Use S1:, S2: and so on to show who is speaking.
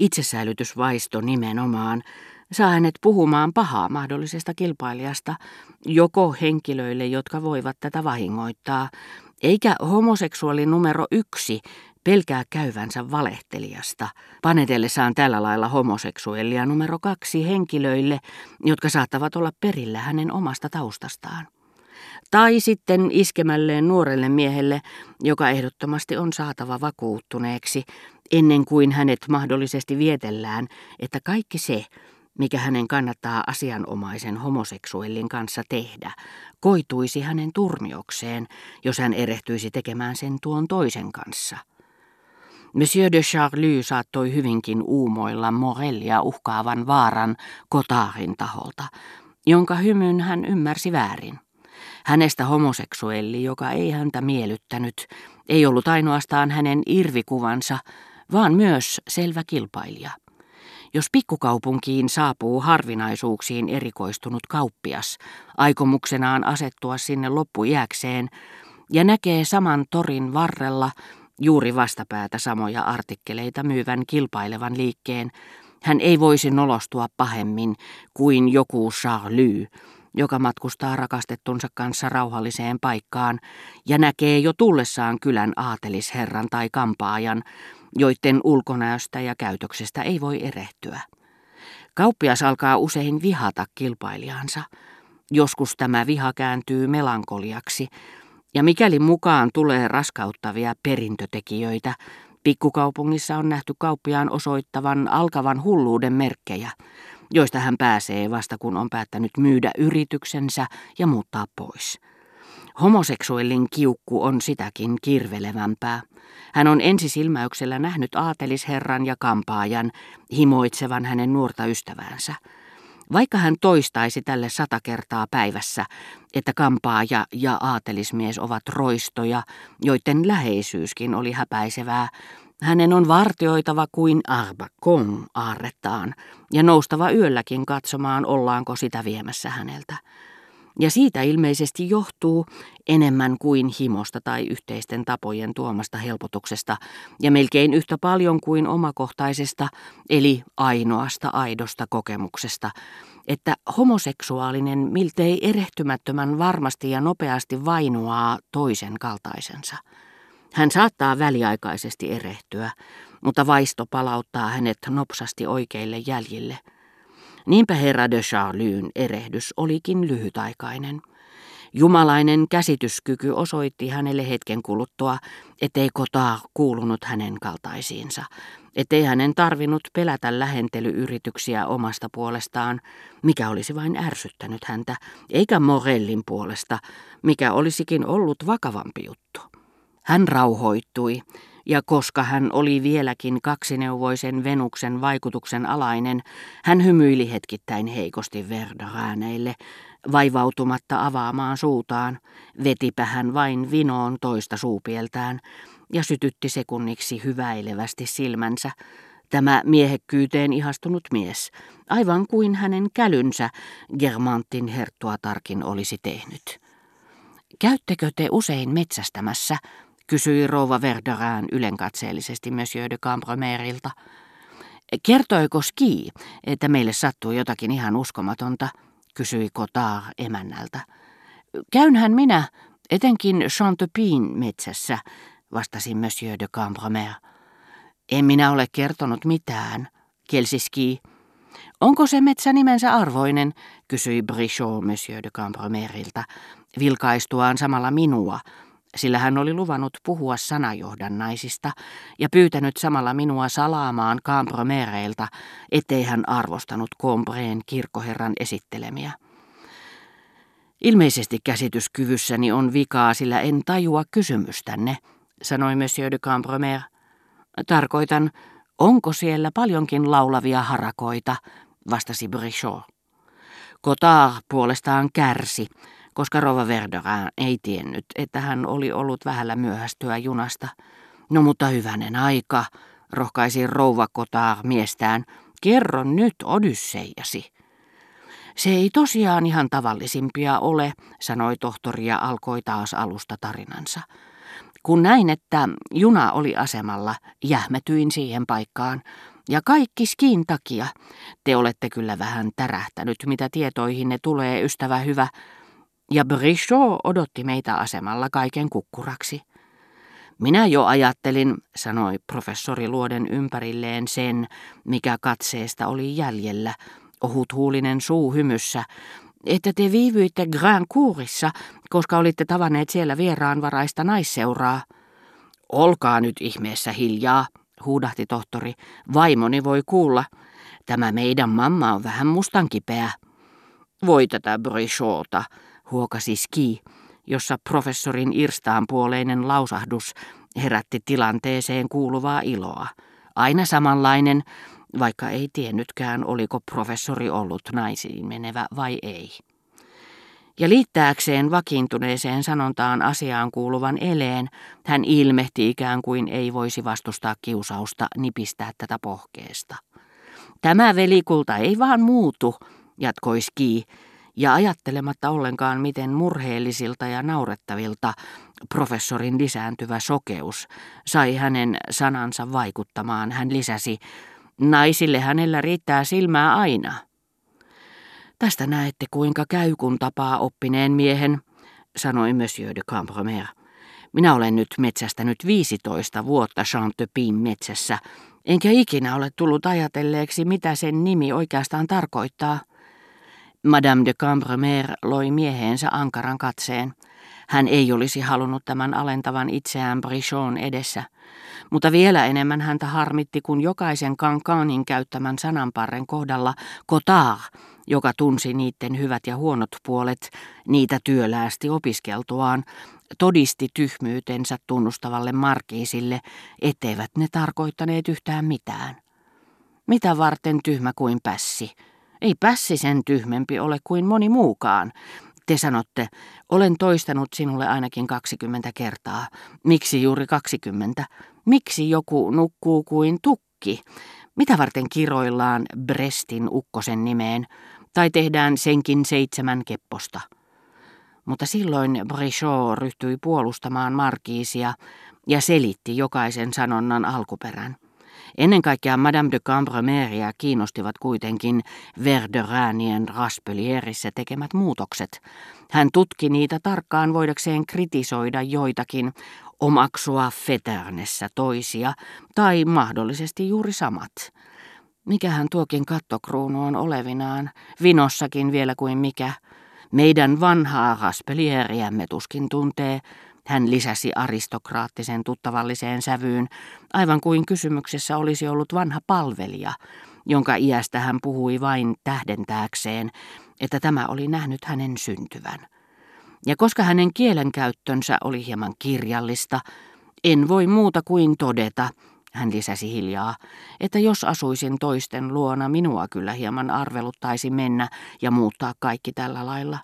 S1: Itsesäilytysvaisto nimenomaan saa hänet puhumaan pahaa mahdollisesta kilpailijasta, joko henkilöille, jotka voivat tätä vahingoittaa, eikä homoseksuaali numero yksi pelkää käyvänsä valehtelijasta, panetellessaan tällä lailla homoseksuellia numero kaksi henkilöille, jotka saattavat olla perillä hänen omasta taustastaan. Tai sitten iskemälleen nuorelle miehelle, joka ehdottomasti on saatava vakuuttuneeksi, ennen kuin hänet mahdollisesti vietellään, että kaikki se, mikä hänen kannattaa asianomaisen homoseksuellin kanssa tehdä, koituisi hänen turmiokseen, jos hän erehtyisi tekemään sen tuon toisen kanssa. Monsieur de Charlie saattoi hyvinkin uumoilla Morellia uhkaavan vaaran Kotaarin taholta, jonka hymyn hän ymmärsi väärin. Hänestä homoseksuelli, joka ei häntä miellyttänyt, ei ollut ainoastaan hänen irvikuvansa, vaan myös selvä kilpailija. Jos pikkukaupunkiin saapuu harvinaisuuksiin erikoistunut kauppias, aikomuksenaan asettua sinne loppujääkseen, ja näkee saman torin varrella juuri vastapäätä samoja artikkeleita myyvän kilpailevan liikkeen, hän ei voisi nolostua pahemmin kuin joku Charlie, joka matkustaa rakastettunsa kanssa rauhalliseen paikkaan ja näkee jo tullessaan kylän aatelisherran tai kampaajan, joiden ulkonäöstä ja käytöksestä ei voi erehtyä. Kauppias alkaa usein vihata kilpailijansa. Joskus tämä viha kääntyy melankoliaksi, ja mikäli mukaan tulee raskauttavia perintötekijöitä, pikkukaupungissa on nähty kauppiaan osoittavan alkavan hulluuden merkkejä, joista hän pääsee vasta kun on päättänyt myydä yrityksensä ja muuttaa pois. Homoseksuellin kiukku on sitäkin kirvelevämpää. Hän on ensisilmäyksellä nähnyt aatelisherran ja kampaajan himoitsevan hänen nuorta ystäväänsä. Vaikka hän toistaisi tälle sata kertaa päivässä, että kampaaja ja aatelismies ovat roistoja, joiden läheisyyskin oli häpäisevää, hänen on vartioitava kuin arbakon aarrettaan ja noustava yölläkin katsomaan, ollaanko sitä viemässä häneltä. Ja siitä ilmeisesti johtuu enemmän kuin himosta tai yhteisten tapojen tuomasta helpotuksesta, ja melkein yhtä paljon kuin omakohtaisesta, eli ainoasta aidosta kokemuksesta, että homoseksuaalinen miltei erehtymättömän varmasti ja nopeasti vainoaa toisen kaltaisensa. Hän saattaa väliaikaisesti erehtyä, mutta vaisto palauttaa hänet nopsasti oikeille jäljille – Niinpä herra de Charlyn erehdys olikin lyhytaikainen. Jumalainen käsityskyky osoitti hänelle hetken kuluttua, ettei kotaa kuulunut hänen kaltaisiinsa, ettei hänen tarvinnut pelätä lähentelyyrityksiä omasta puolestaan, mikä olisi vain ärsyttänyt häntä, eikä Morellin puolesta, mikä olisikin ollut vakavampi juttu. Hän rauhoittui ja koska hän oli vieläkin kaksineuvoisen Venuksen vaikutuksen alainen, hän hymyili hetkittäin heikosti Verdorääneille, vaivautumatta avaamaan suutaan, vetipä hän vain vinoon toista suupieltään ja sytytti sekunniksi hyväilevästi silmänsä, tämä miehekkyyteen ihastunut mies, aivan kuin hänen kälynsä Germantin herttuatarkin olisi tehnyt. Käyttekö te usein metsästämässä, kysyi rouva Verderään ylenkatseellisesti Monsieur de Cambromerilta. Kertoiko Ski, että meille sattuu jotakin ihan uskomatonta, kysyi Cotard emännältä. Käynhän minä, etenkin Chantepin metsässä, vastasi Monsieur de Cambromer. En minä ole kertonut mitään, kielsi Ski. Onko se metsä nimensä arvoinen, kysyi Brichot Monsieur de Cambromerilta, vilkaistuaan samalla minua, sillä hän oli luvannut puhua sanajohdannaisista ja pyytänyt samalla minua salaamaan Cambromereilta, ettei hän arvostanut Combreen kirkkoherran esittelemiä. Ilmeisesti käsityskyvyssäni on vikaa, sillä en tajua kysymystänne, sanoi Monsieur de Cambromer. Tarkoitan, onko siellä paljonkin laulavia harakoita, vastasi Brichot. Cotard puolestaan kärsi, koska Rova Verderin ei tiennyt, että hän oli ollut vähällä myöhästyä junasta. No mutta hyvänen aika, rohkaisi rouva Kotaar miestään, kerro nyt Odysseijasi. Se ei tosiaan ihan tavallisimpia ole, sanoi tohtori ja alkoi taas alusta tarinansa. Kun näin, että juna oli asemalla, jähmetyin siihen paikkaan, Ja kaikki skiin takia. Te olette kyllä vähän tärähtänyt, mitä tietoihinne tulee, ystävä hyvä. Ja Brichot odotti meitä asemalla kaiken kukkuraksi. Minä jo ajattelin, sanoi professori luoden ympärilleen sen, mikä katseesta oli jäljellä, ohuthuulinen suu hymyssä, että te viivyitte Grand Courissa, koska olitte tavanneet siellä vieraanvaraista naisseuraa. Olkaa nyt ihmeessä hiljaa, huudahti tohtori. Vaimoni voi kuulla. Tämä meidän mamma on vähän mustankipeä. Voi tätä Brichota, huokasi Ski, jossa professorin irstaanpuoleinen lausahdus herätti tilanteeseen kuuluvaa iloa. Aina samanlainen, vaikka ei tiennytkään, oliko professori ollut naisiin menevä vai ei. Ja liittääkseen vakiintuneeseen sanontaan asiaan kuuluvan eleen, hän ilmehti ikään kuin ei voisi vastustaa kiusausta nipistää tätä pohkeesta. Tämä velikulta ei vaan muutu, jatkoi Ski, ja ajattelematta ollenkaan miten murheellisilta ja naurettavilta professorin lisääntyvä sokeus sai hänen sanansa vaikuttamaan, hän lisäsi, naisille hänellä riittää silmää aina. Tästä näette kuinka käy kun tapaa oppineen miehen, sanoi Monsieur de Cambromer. Minä olen nyt metsästänyt 15 vuotta Chantepin metsässä, enkä ikinä ole tullut ajatelleeksi, mitä sen nimi oikeastaan tarkoittaa. Madame de Cambromer loi mieheensä ankaran katseen. Hän ei olisi halunnut tämän alentavan itseään Brichon edessä, mutta vielä enemmän häntä harmitti, kun jokaisen kankaanin käyttämän sananparren kohdalla Kotar, joka tunsi niiden hyvät ja huonot puolet, niitä työläästi opiskeltuaan, todisti tyhmyytensä tunnustavalle markiisille, etteivät ne tarkoittaneet yhtään mitään. Mitä varten tyhmä kuin pässi? Ei pässi sen tyhmempi ole kuin moni muukaan. Te sanotte, olen toistanut sinulle ainakin kaksikymmentä kertaa. Miksi juuri kaksikymmentä? Miksi joku nukkuu kuin tukki? Mitä varten kiroillaan Brestin ukkosen nimeen? Tai tehdään senkin seitsemän kepposta? Mutta silloin Brichot ryhtyi puolustamaan markiisia ja selitti jokaisen sanonnan alkuperän. Ennen kaikkea Madame de Cambremeria kiinnostivat kuitenkin Verderäänien Raspelierissä tekemät muutokset. Hän tutki niitä tarkkaan voidakseen kritisoida joitakin, omaksua Feternessä toisia tai mahdollisesti juuri samat. Mikähän tuokin kattokruunu on olevinaan, vinossakin vielä kuin mikä. Meidän vanhaa Raspelieriämme tuskin tuntee, hän lisäsi aristokraattisen tuttavalliseen sävyyn, aivan kuin kysymyksessä olisi ollut vanha palvelija, jonka iästä hän puhui vain tähdentääkseen, että tämä oli nähnyt hänen syntyvän. Ja koska hänen kielenkäyttönsä oli hieman kirjallista, en voi muuta kuin todeta, hän lisäsi hiljaa, että jos asuisin toisten luona, minua kyllä hieman arveluttaisi mennä ja muuttaa kaikki tällä lailla.